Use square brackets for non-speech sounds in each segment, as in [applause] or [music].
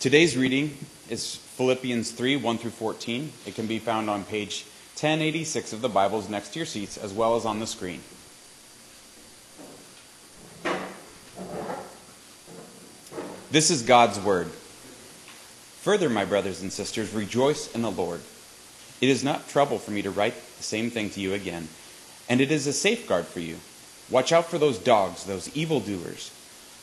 Today's reading is Philippians 3 1 through 14. It can be found on page 1086 of the Bibles next to your seats, as well as on the screen. This is God's Word. Further, my brothers and sisters, rejoice in the Lord. It is not trouble for me to write the same thing to you again, and it is a safeguard for you. Watch out for those dogs, those evildoers,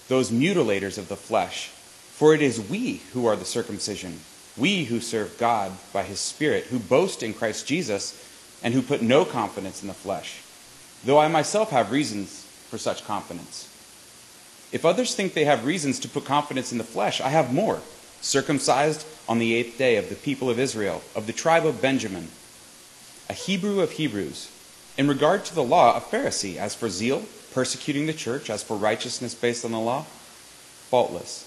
those mutilators of the flesh, for it is we who are the circumcision, we who serve God by his Spirit, who boast in Christ Jesus, and who put no confidence in the flesh, though I myself have reasons for such confidence. If others think they have reasons to put confidence in the flesh, I have more. Circumcised on the eighth day of the people of Israel, of the tribe of Benjamin, a Hebrew of Hebrews. In regard to the law, a Pharisee. As for zeal, persecuting the church. As for righteousness based on the law, faultless.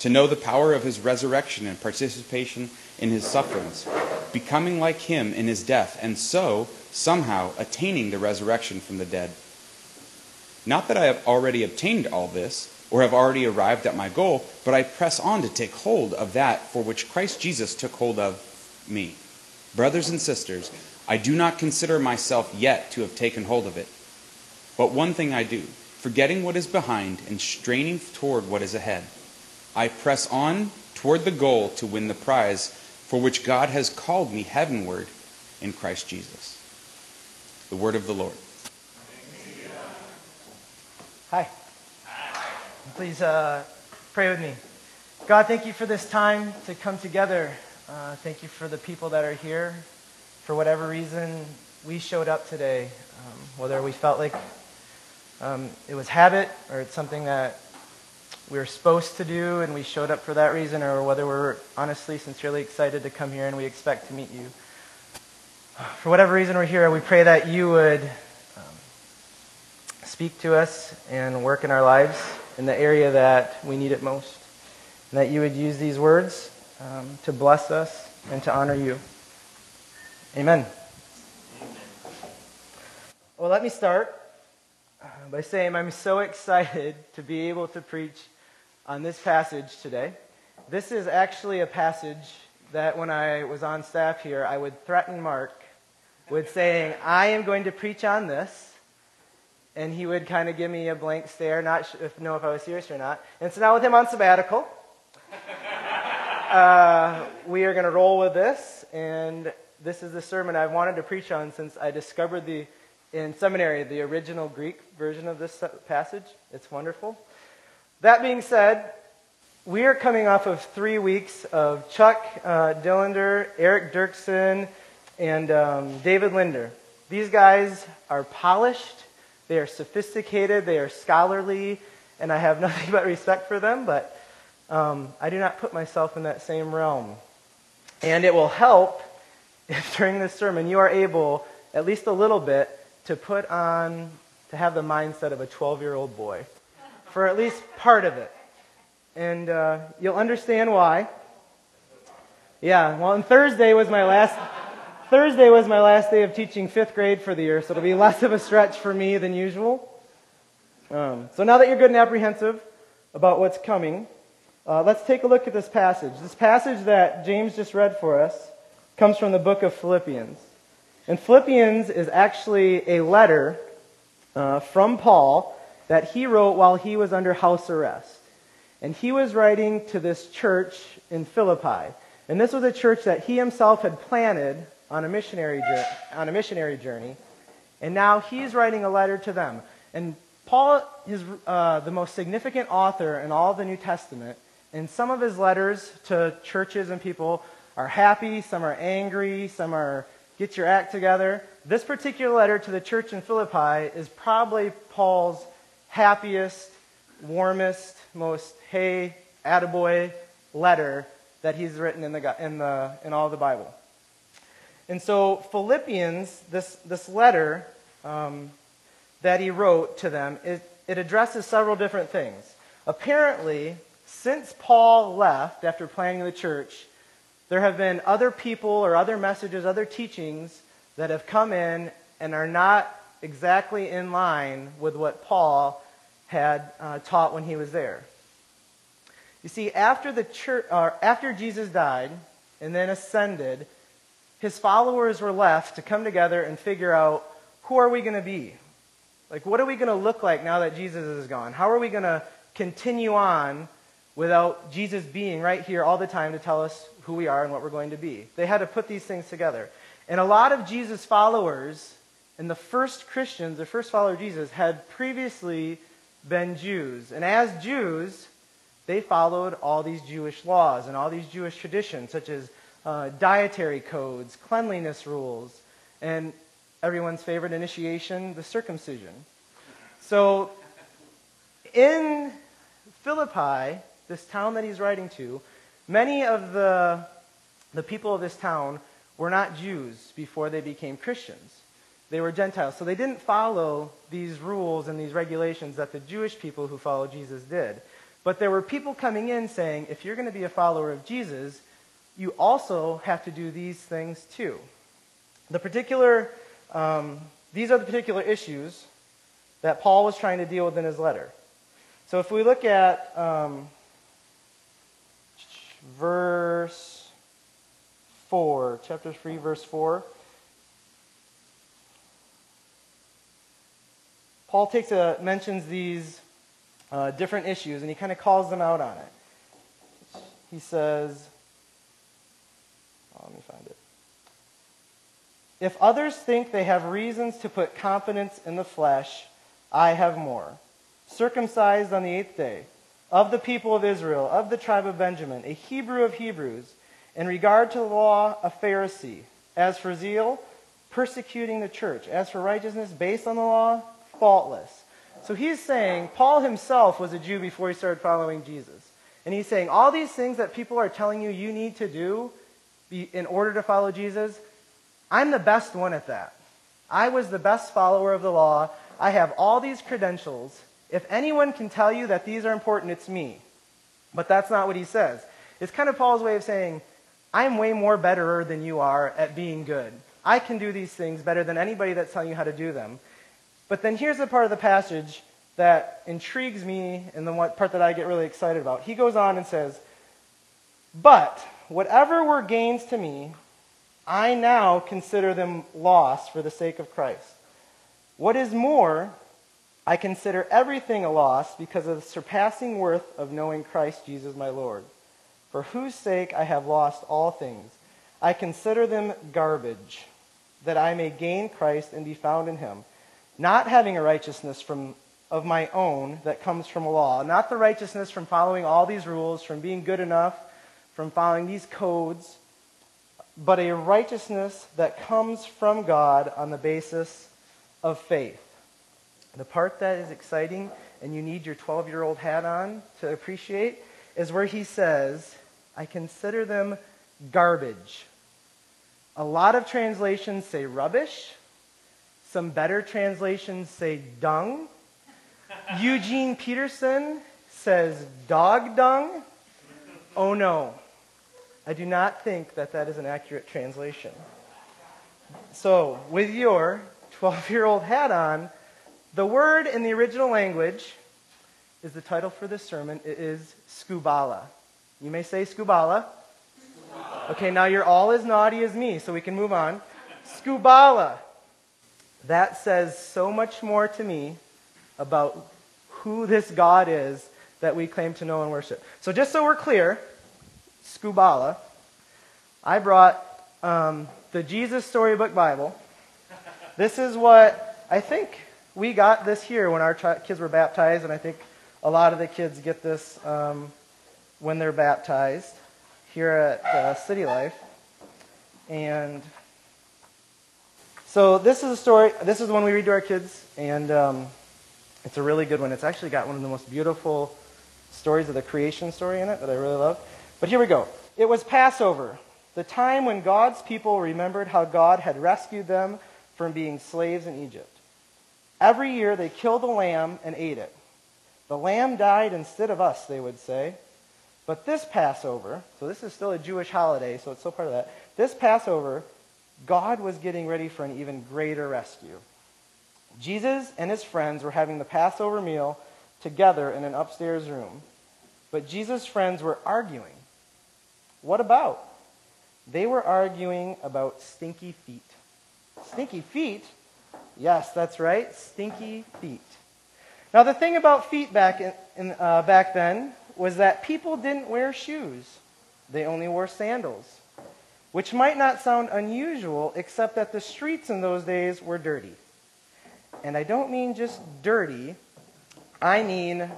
to know the power of his resurrection and participation in his sufferings, becoming like him in his death, and so, somehow, attaining the resurrection from the dead. Not that I have already obtained all this, or have already arrived at my goal, but I press on to take hold of that for which Christ Jesus took hold of me. Brothers and sisters, I do not consider myself yet to have taken hold of it. But one thing I do, forgetting what is behind and straining toward what is ahead. I press on toward the goal to win the prize for which God has called me heavenward in Christ Jesus. The word of the Lord. Hi. Please uh, pray with me. God, thank you for this time to come together. Uh, thank you for the people that are here. For whatever reason, we showed up today, um, whether we felt like um, it was habit or it's something that we were supposed to do and we showed up for that reason, or whether we're honestly, sincerely excited to come here and we expect to meet you. For whatever reason we're here, we pray that you would um, speak to us and work in our lives in the area that we need it most. And that you would use these words um, to bless us and to honor you. Amen. Well, let me start uh, by saying I'm so [laughs] excited to be able to preach on this passage today. This is actually a passage that when I was on staff here, I would threaten Mark with saying, I am going to preach on this. And he would kind of give me a blank stare, not if, know if I was serious or not. And so now with him on sabbatical, [laughs] uh, we are going to roll with this. And this is the sermon I've wanted to preach on since I discovered the in seminary the original Greek version of this passage. It's wonderful. That being said, we are coming off of three weeks of Chuck uh, Dillander, Eric Dirksen, and um, David Linder. These guys are polished, they are sophisticated, they are scholarly, and I have [laughs] nothing but respect for them, but um, I do not put myself in that same realm. And it will help [laughs] if during this sermon you are able, at least a little bit, to put on, to have the mindset of a 12 year old boy for at least part of it. And uh, you'll understand why. Yeah, well, and Thursday was my last. Thursday was my last day of teaching fifth grade for the year, so it'll be [laughs] less of a stretch for me than usual. Um, so now that you're good and apprehensive about what's coming, uh, let's take a look at this passage. This passage that James just read for us comes from the book of Philippians. And Philippians is actually a letter uh, from Paul that he wrote while he was under house arrest. And he was writing to this church in Philippi. And this was a church that he himself had planted on a missionary, on a missionary journey. And now he's writing a letter to them. And Paul is uh, the most significant author in all the New Testament. And some of his letters to churches and people are happy, some are angry, some are get your act together. This particular letter to the church in Philippi is probably Paul's happiest, warmest, most hey, attaboy letter that he's written in, the, in, the, in all the Bible. And so, Philippians, this, this letter um, that he wrote to them, it, it addresses several different things. Apparently, since Paul left after planting the church, there have been other people or other messages, other teachings that have come in and are not exactly in line with what Paul had uh, taught when he was there. You see, after, the church, uh, after Jesus died and then ascended, his followers were left to come together and figure out who are we going to be? Like, what are we going to look like now that Jesus is gone? How are we going to continue on without Jesus being right here all the time to tell us who we are and what we're going to be? They had to put these things together. And a lot of Jesus' followers and the first Christians, the first followers of Jesus, had previously been Jews. And as Jews, they followed all these Jewish laws and all these Jewish traditions, such as uh, dietary codes, cleanliness rules, and everyone's favorite initiation, the circumcision. So, in Philippi, this town that he's writing to, many of the, the people of this town were not Jews before they became Christians. They were Gentiles. So they didn't follow these rules and these regulations that the Jewish people who followed Jesus did. But there were people coming in saying, if you're going to be a follower of Jesus, you also have to do these things too. The particular, um, these are the particular issues that Paul was trying to deal with in his letter. So if we look at um, verse 4, chapter 3, verse 4. Paul takes a, mentions these uh, different issues and he kind of calls them out on it. He says, oh, let me find it. If others think they have reasons to put confidence in the flesh, I have more. Circumcised on the eighth day, of the people of Israel, of the tribe of Benjamin, a Hebrew of Hebrews, in regard to the law, a Pharisee. As for zeal, persecuting the church. As for righteousness based on the law, faultless. So he's saying, Paul himself was a Jew before he started following Jesus. And he's saying, all these things that people are telling you you need to do in order to follow Jesus, I'm the best one at that. I was the best follower of the law. I have all these credentials. If anyone can tell you that these are important, it's me. But that's not what he says. It's kind of Paul's way of saying, I'm way more betterer than you are at being good. I can do these things better than anybody that's telling you how to do them. But then here's the part of the passage that intrigues me and the part that I get really excited about. He goes on and says, But whatever were gains to me, I now consider them loss for the sake of Christ. What is more, I consider everything a loss because of the surpassing worth of knowing Christ Jesus my Lord, for whose sake I have lost all things. I consider them garbage, that I may gain Christ and be found in him not having a righteousness from, of my own that comes from a law, not the righteousness from following all these rules, from being good enough, from following these codes, but a righteousness that comes from God on the basis of faith. The part that is exciting and you need your 12 year old hat on to appreciate is where he says, I consider them garbage. A lot of translations say rubbish. Some better translations say dung. Eugene Peterson says dog dung. Oh no, I do not think that that is an accurate translation. So, with your 12 year old hat on, the word in the original language is the title for this sermon. It is skubala. You may say skubala. Okay, now you're all as naughty as me, so we can move on. Skubala. That says so much more to me about who this God is that we claim to know and worship. So, just so we're clear, Skubala, I brought um, the Jesus Storybook Bible. This is what I think we got this here when our kids were baptized, and I think a lot of the kids get this um, when they're baptized here at uh, City Life. And so this is a story. This is the one we read to our kids, and um, it's a really good one. It's actually got one of the most beautiful stories of the creation story in it that I really love. But here we go. It was Passover, the time when God's people remembered how God had rescued them from being slaves in Egypt. Every year they killed a lamb and ate it. The lamb died instead of us, they would say. But this Passover, so this is still a Jewish holiday, so it's still part of that. This Passover, God was getting ready for an even greater rescue. Jesus and his friends were having the Passover meal together in an upstairs room. But Jesus' friends were arguing. What about? They were arguing about stinky feet. Stinky feet? Yes, that's right, stinky feet. Now, the thing about feet back, in, in, uh, back then was that people didn't wear shoes, they only wore sandals, which might not sound unusual, except that the streets in those days were dirty. And I don't mean just dirty, I mean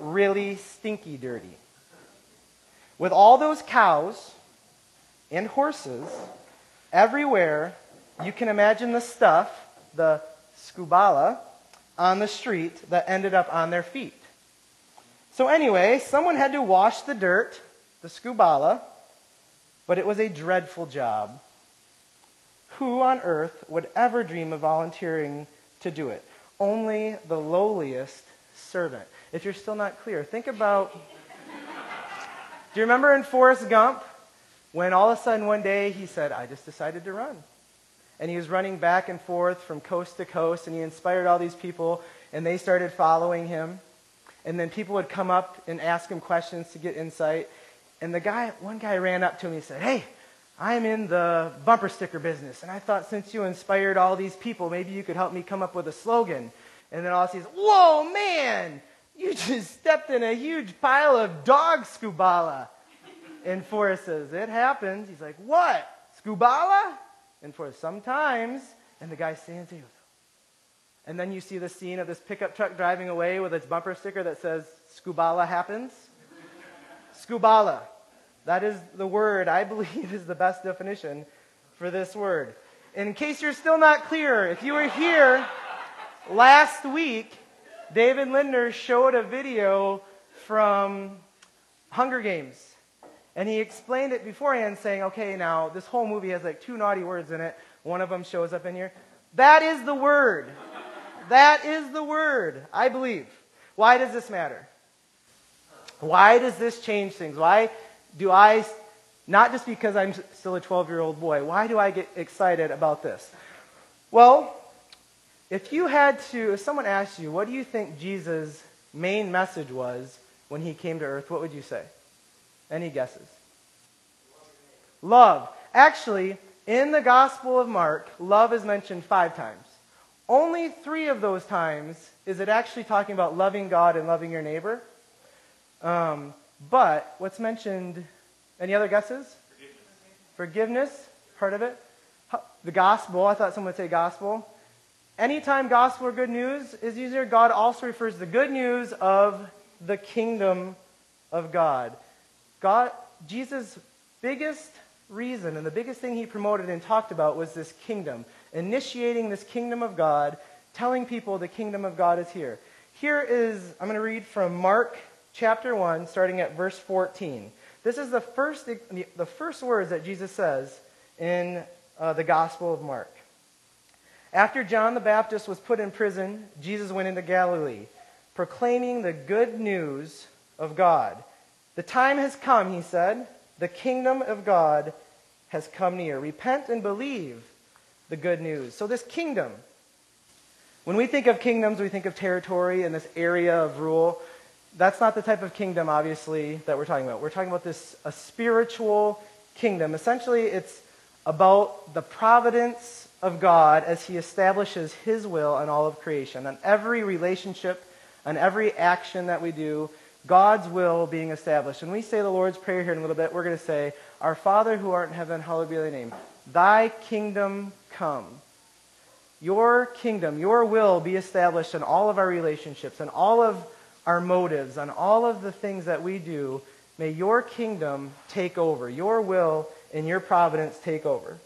really stinky dirty. With all those cows and horses everywhere, you can imagine the stuff, the skubala, on the street that ended up on their feet. So, anyway, someone had to wash the dirt, the skubala, but it was a dreadful job. Who on earth would ever dream of volunteering to do it? Only the lowliest servant. If you're still not clear, think about. Do you remember in Forrest Gump when all of a sudden one day he said, I just decided to run? And he was running back and forth from coast to coast, and he inspired all these people, and they started following him. And then people would come up and ask him questions to get insight. And the guy, one guy ran up to me and said, Hey, I'm in the bumper sticker business, and I thought since you inspired all these people, maybe you could help me come up with a slogan. And then all says, Whoa, man, you [laughs] just stepped in a huge pile of dog skubala. And Forrest says, It happens. He's like, What? Skubala? And for sometimes, and the guy stands there. And then you see the scene of this pickup truck driving away with its bumper sticker that says, Skubala happens. Skubala. That is the word I believe is the best definition for this word. In case you're still not clear, if you were here last week, David Lindner showed a video from Hunger Games. And he explained it beforehand, saying, okay, now this whole movie has like two naughty words in it. One of them shows up in here. That is the word. That is the word, I believe. Why does this matter? Why does this change things? Why do I, not just because I'm still a 12 year old boy, why do I get excited about this? Well, if you had to, if someone asked you, what do you think Jesus' main message was when he came to earth, what would you say? Any guesses? Love. Actually, in the Gospel of Mark, love is mentioned five times. Only three of those times is it actually talking about loving God and loving your neighbor. Um, but what's mentioned, any other guesses? Forgiveness. Forgiveness, part of it. The gospel, I thought someone would say gospel. Anytime gospel or good news is used here, God also refers to the good news of the kingdom of God. God, Jesus' biggest reason and the biggest thing he promoted and talked about was this kingdom, initiating this kingdom of God, telling people the kingdom of God is here. Here is, I'm going to read from Mark chapter 1, starting at verse 14. This is the first, the first words that Jesus says in uh, the Gospel of Mark. After John the Baptist was put in prison, Jesus went into Galilee, proclaiming the good news of God the time has come, he said. The kingdom of God has come near. Repent and believe the good news. So, this kingdom, when we think of kingdoms, we think of territory and this area of rule. That's not the type of kingdom, obviously, that we're talking about. We're talking about this a spiritual kingdom. Essentially, it's about the providence of God as He establishes His will on all of creation, on every relationship, on every action that we do, God's will being established. When we say the Lord's Prayer here in a little bit, we're going to say, Our Father who art in heaven, hallowed be thy name. Thy kingdom come. Your kingdom, your will be established in all of our relationships, and all of our motives, on all of the things that we do. May your kingdom take over. Your will and your providence take over.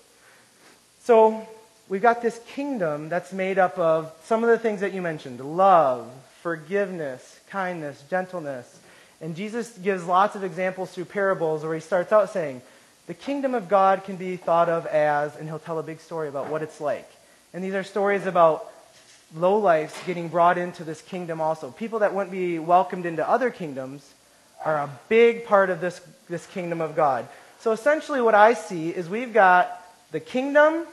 So, we've got this kingdom that's made up of some of the things that you mentioned love, forgiveness, kindness, gentleness. And Jesus gives lots of examples through parables where he starts out saying, the kingdom of God can be thought of as, and he'll tell a big story about what it's like. And these are stories about lowlifes getting brought into this kingdom also. People that wouldn't be welcomed into other kingdoms are a big part of this, this kingdom of God. So essentially, what I see is we've got the kingdom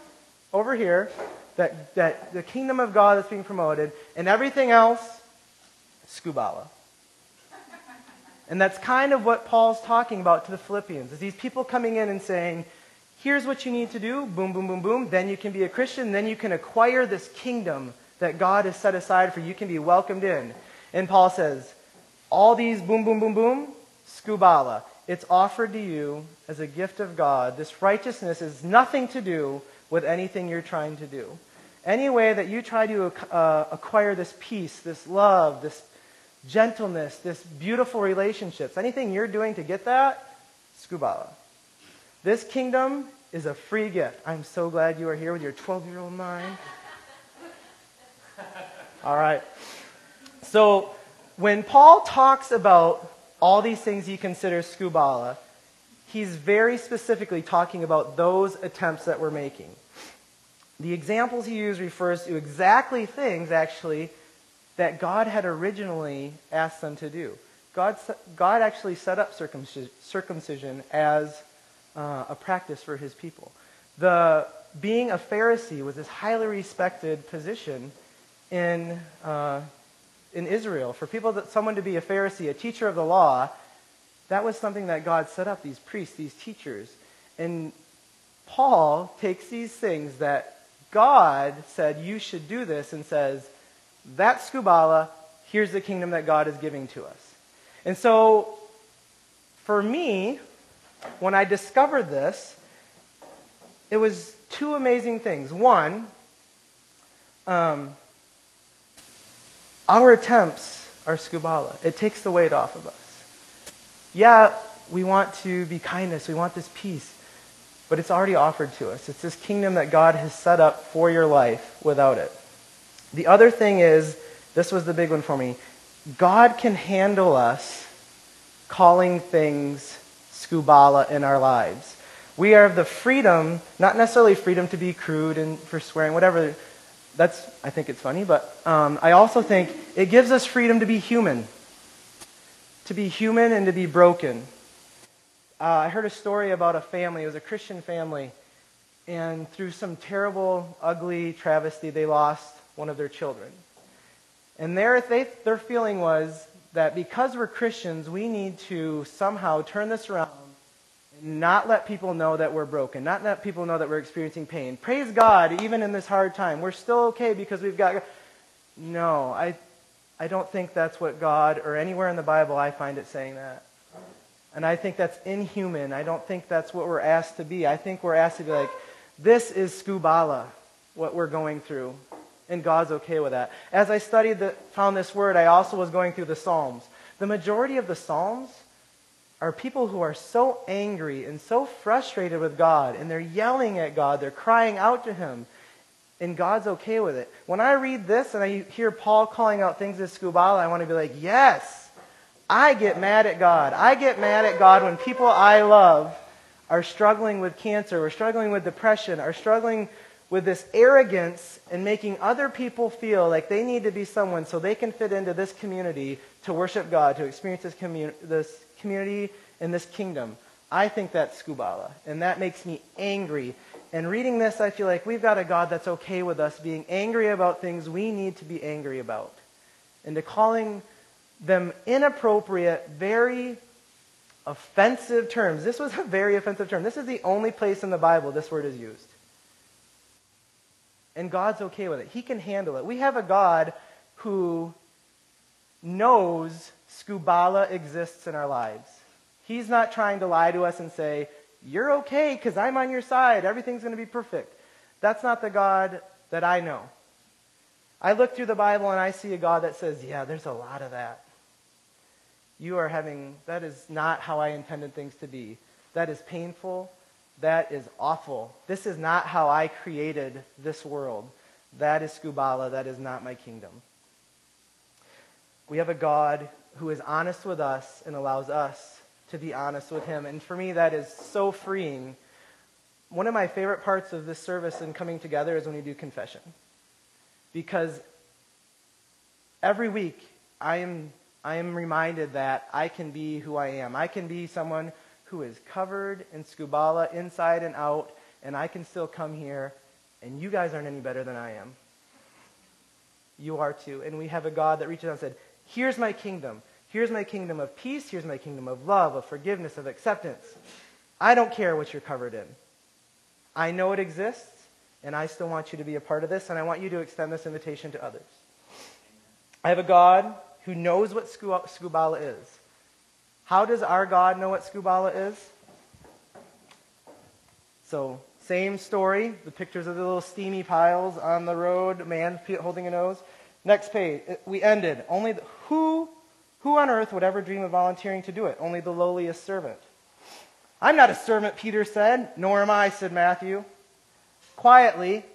over here, that, that the kingdom of God that's being promoted, and everything else, skubala. And that's kind of what Paul's talking about to the Philippians. Is these people coming in and saying, here's what you need to do, boom, boom, boom, boom, then you can be a Christian, then you can acquire this kingdom that God has set aside for you, can be welcomed in. And Paul says, all these boom, boom, boom, boom, skubala. It's offered to you as a gift of God. This righteousness is nothing to do with anything you're trying to do. Any way that you try to uh, acquire this peace, this love, this gentleness, this beautiful relationships, anything you're doing to get that, skubala. This kingdom is a free gift. I'm so glad you are here with your 12 year old mind. All right. So, when Paul talks about all these things he considers skubala, he's very specifically talking about those attempts that we're making. The examples he used refers to exactly things, actually, that God had originally asked them to do. God, God actually set up circumcision as uh, a practice for his people. The, being a Pharisee was this highly respected position in, uh, in Israel. For people that someone to be a Pharisee, a teacher of the law, that was something that God set up, these priests, these teachers. And Paul takes these things that God said you should do this and says, that's Skubala. Here's the kingdom that God is giving to us. And so, for me, when I discovered this, it was two amazing things. One, um, our attempts are Skubala. It takes the weight off of us. Yeah, we want to be kindness, we want this peace, but it's already offered to us. It's this kingdom that God has set up for your life without it. The other thing is, this was the big one for me God can handle us calling things skubala in our lives. We have the freedom, not necessarily freedom to be crude and for swearing, whatever. That's, I think it's funny, but um, I also think it gives us freedom to be human. To be human and to be broken. Uh, I heard a story about a family, it was a Christian family, and through some terrible, ugly travesty, they lost one of their children. And their, they, their feeling was that because we're Christians, we need to somehow turn this around not let people know that we're broken, not let people know that we're experiencing pain. Praise God, even in this hard time. We're still okay because we've got. No, I, I don't think that's what God, or anywhere in the Bible, I find it saying that. And I think that's inhuman. I don't think that's what we're asked to be. I think we're asked to be like, this is skubala, what we're going through and God's okay with that. As I studied the, found this word, I also was going through the Psalms. The majority of the Psalms are people who are so angry and so frustrated with God, and they're yelling at God, they're crying out to Him, and God's okay with it. When I read this and I hear Paul calling out things as skubala, I want to be like, yes, I get mad at God. I get mad at God when people I love are struggling with cancer, are struggling with depression, are struggling with this arrogance and making other people feel like they need to be someone so they can fit into this community to worship God, to experience this, commu- this community and this kingdom. I think that's skubala, and that makes me angry. And reading this, I feel like we've got a God that's okay with us being angry about things we need to be angry about. And to calling them inappropriate, very offensive terms. This was a very offensive term. This is the only place in the Bible this word is used. And God's okay with it. He can handle it. We have a God who knows Skubala exists in our lives. He's not trying to lie to us and say, You're okay because I'm on your side. Everything's going to be perfect. That's not the God that I know. I look through the Bible and I see a God that says, Yeah, there's a lot of that. You are having, that is not how I intended things to be. That is painful. That is awful. This is not how I created this world. That is Skubala. That is not my kingdom. We have a God who is honest with us and allows us to be honest with him. And for me, that is so freeing. One of my favorite parts of this service and coming together is when we do confession. Because every week, I am, I am reminded that I can be who I am. I can be someone who is covered in skubala inside and out, and I can still come here, and you guys aren't any better than I am. You are too. And we have a God that reaches out and said, Here's my kingdom. Here's my kingdom of peace. Here's my kingdom of love, of forgiveness, of acceptance. I don't care what you're covered in. I know it exists, and I still want you to be a part of this, and I want you to extend this invitation to others. I have a God who knows what skubala is. How does our God know what skubala is? So, same story. The pictures of the little steamy piles on the road, man holding a nose. Next page. Uh, we ended. Only the, who, who on earth would ever dream of volunteering to do it? Only the lowliest servant. I'm not a servant, Peter said. Nor am I, said Matthew. Quietly,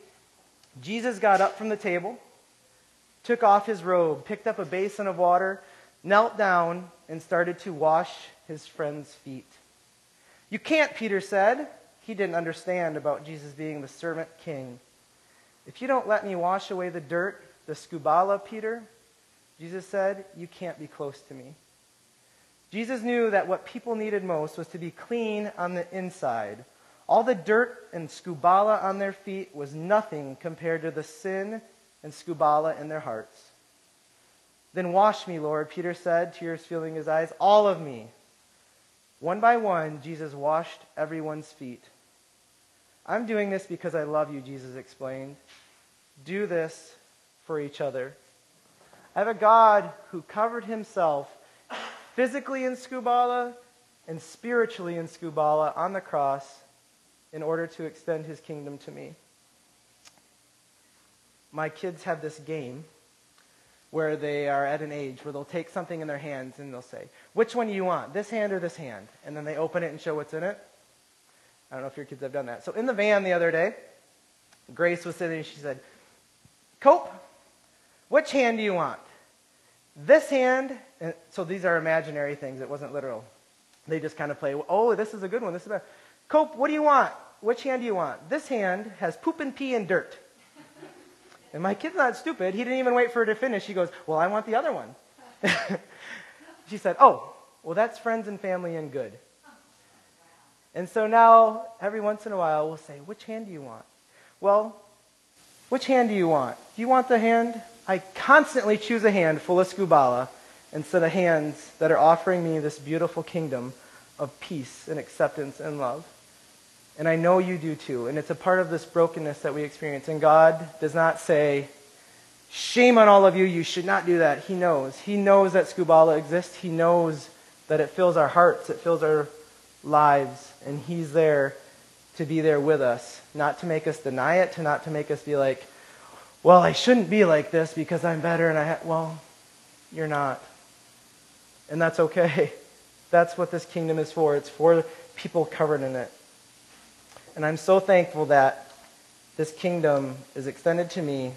Jesus got up from the table, took off his robe, picked up a basin of water, knelt down, and started to wash his friend's feet. You can't, Peter said. He didn't understand about Jesus being the servant king. If you don't let me wash away the dirt, the skubala, Peter, Jesus said, you can't be close to me. Jesus knew that what people needed most was to be clean on the inside. All the dirt and skubala on their feet was nothing compared to the sin and skubala in their hearts. Then wash me, Lord, Peter said, tears filling his eyes. All of me. One by one, Jesus washed everyone's feet. I'm doing this because I love you, Jesus explained. Do this for each other. I have a God who covered himself physically in Skubala and spiritually in Skubala on the cross in order to extend his kingdom to me. My kids have this game where they are at an age where they'll take something in their hands and they'll say, Which one do you want, this hand or this hand? And then they open it and show what's in it. I don't know if your kids have done that. So in the van the other day, Grace was sitting and she said, Cope, which hand do you want? This hand, and so these are imaginary things, it wasn't literal. They just kind of play, oh, this is a good one, this is bad. Cope, what do you want? Which hand do you want? This hand has poop and pee and dirt. And my kid's not stupid. He didn't even wait for her to finish. He goes, Well, I want the other one. [laughs] she said, Oh, well, that's friends and family and good. And so now, every once in a while, we'll say, Which hand do you want? Well, which hand do you want? Do you want the hand? I constantly choose a hand full of skubala instead of hands that are offering me this beautiful kingdom of peace and acceptance and love. And I know you do too. And it's a part of this brokenness that we experience. And God does not say, Shame on all of you, you should not do that. He knows. He knows that Skubala exists. He knows that it fills our hearts, it fills our lives. And He's there to be there with us, not to make us deny it, to not to make us be like, well, I shouldn't be like this because I'm better and I ha-. well, you're not. And that's okay. [laughs] That's what this kingdom is for. It's for people covered in it. And I'm so thankful that this kingdom is extended to me,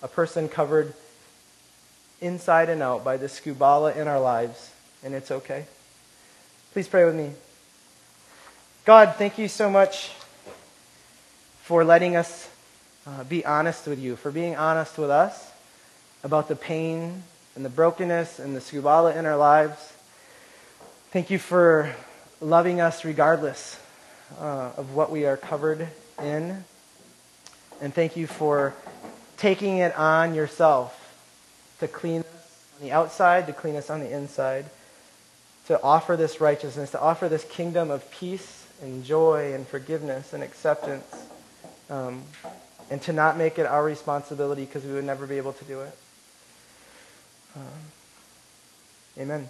a person covered inside and out by the skubala in our lives, and it's okay. Please pray with me. God, thank you so much for letting us uh, be honest with you, for being honest with us about the pain and the brokenness and the skubala in our lives. Thank you for loving us regardless uh, of what we are covered in. And thank you for taking it on yourself to clean us on the outside, to clean us on the inside, to offer this righteousness, to offer this kingdom of peace and joy and forgiveness and acceptance, um, and to not make it our responsibility because we would never be able to do it. Um, amen.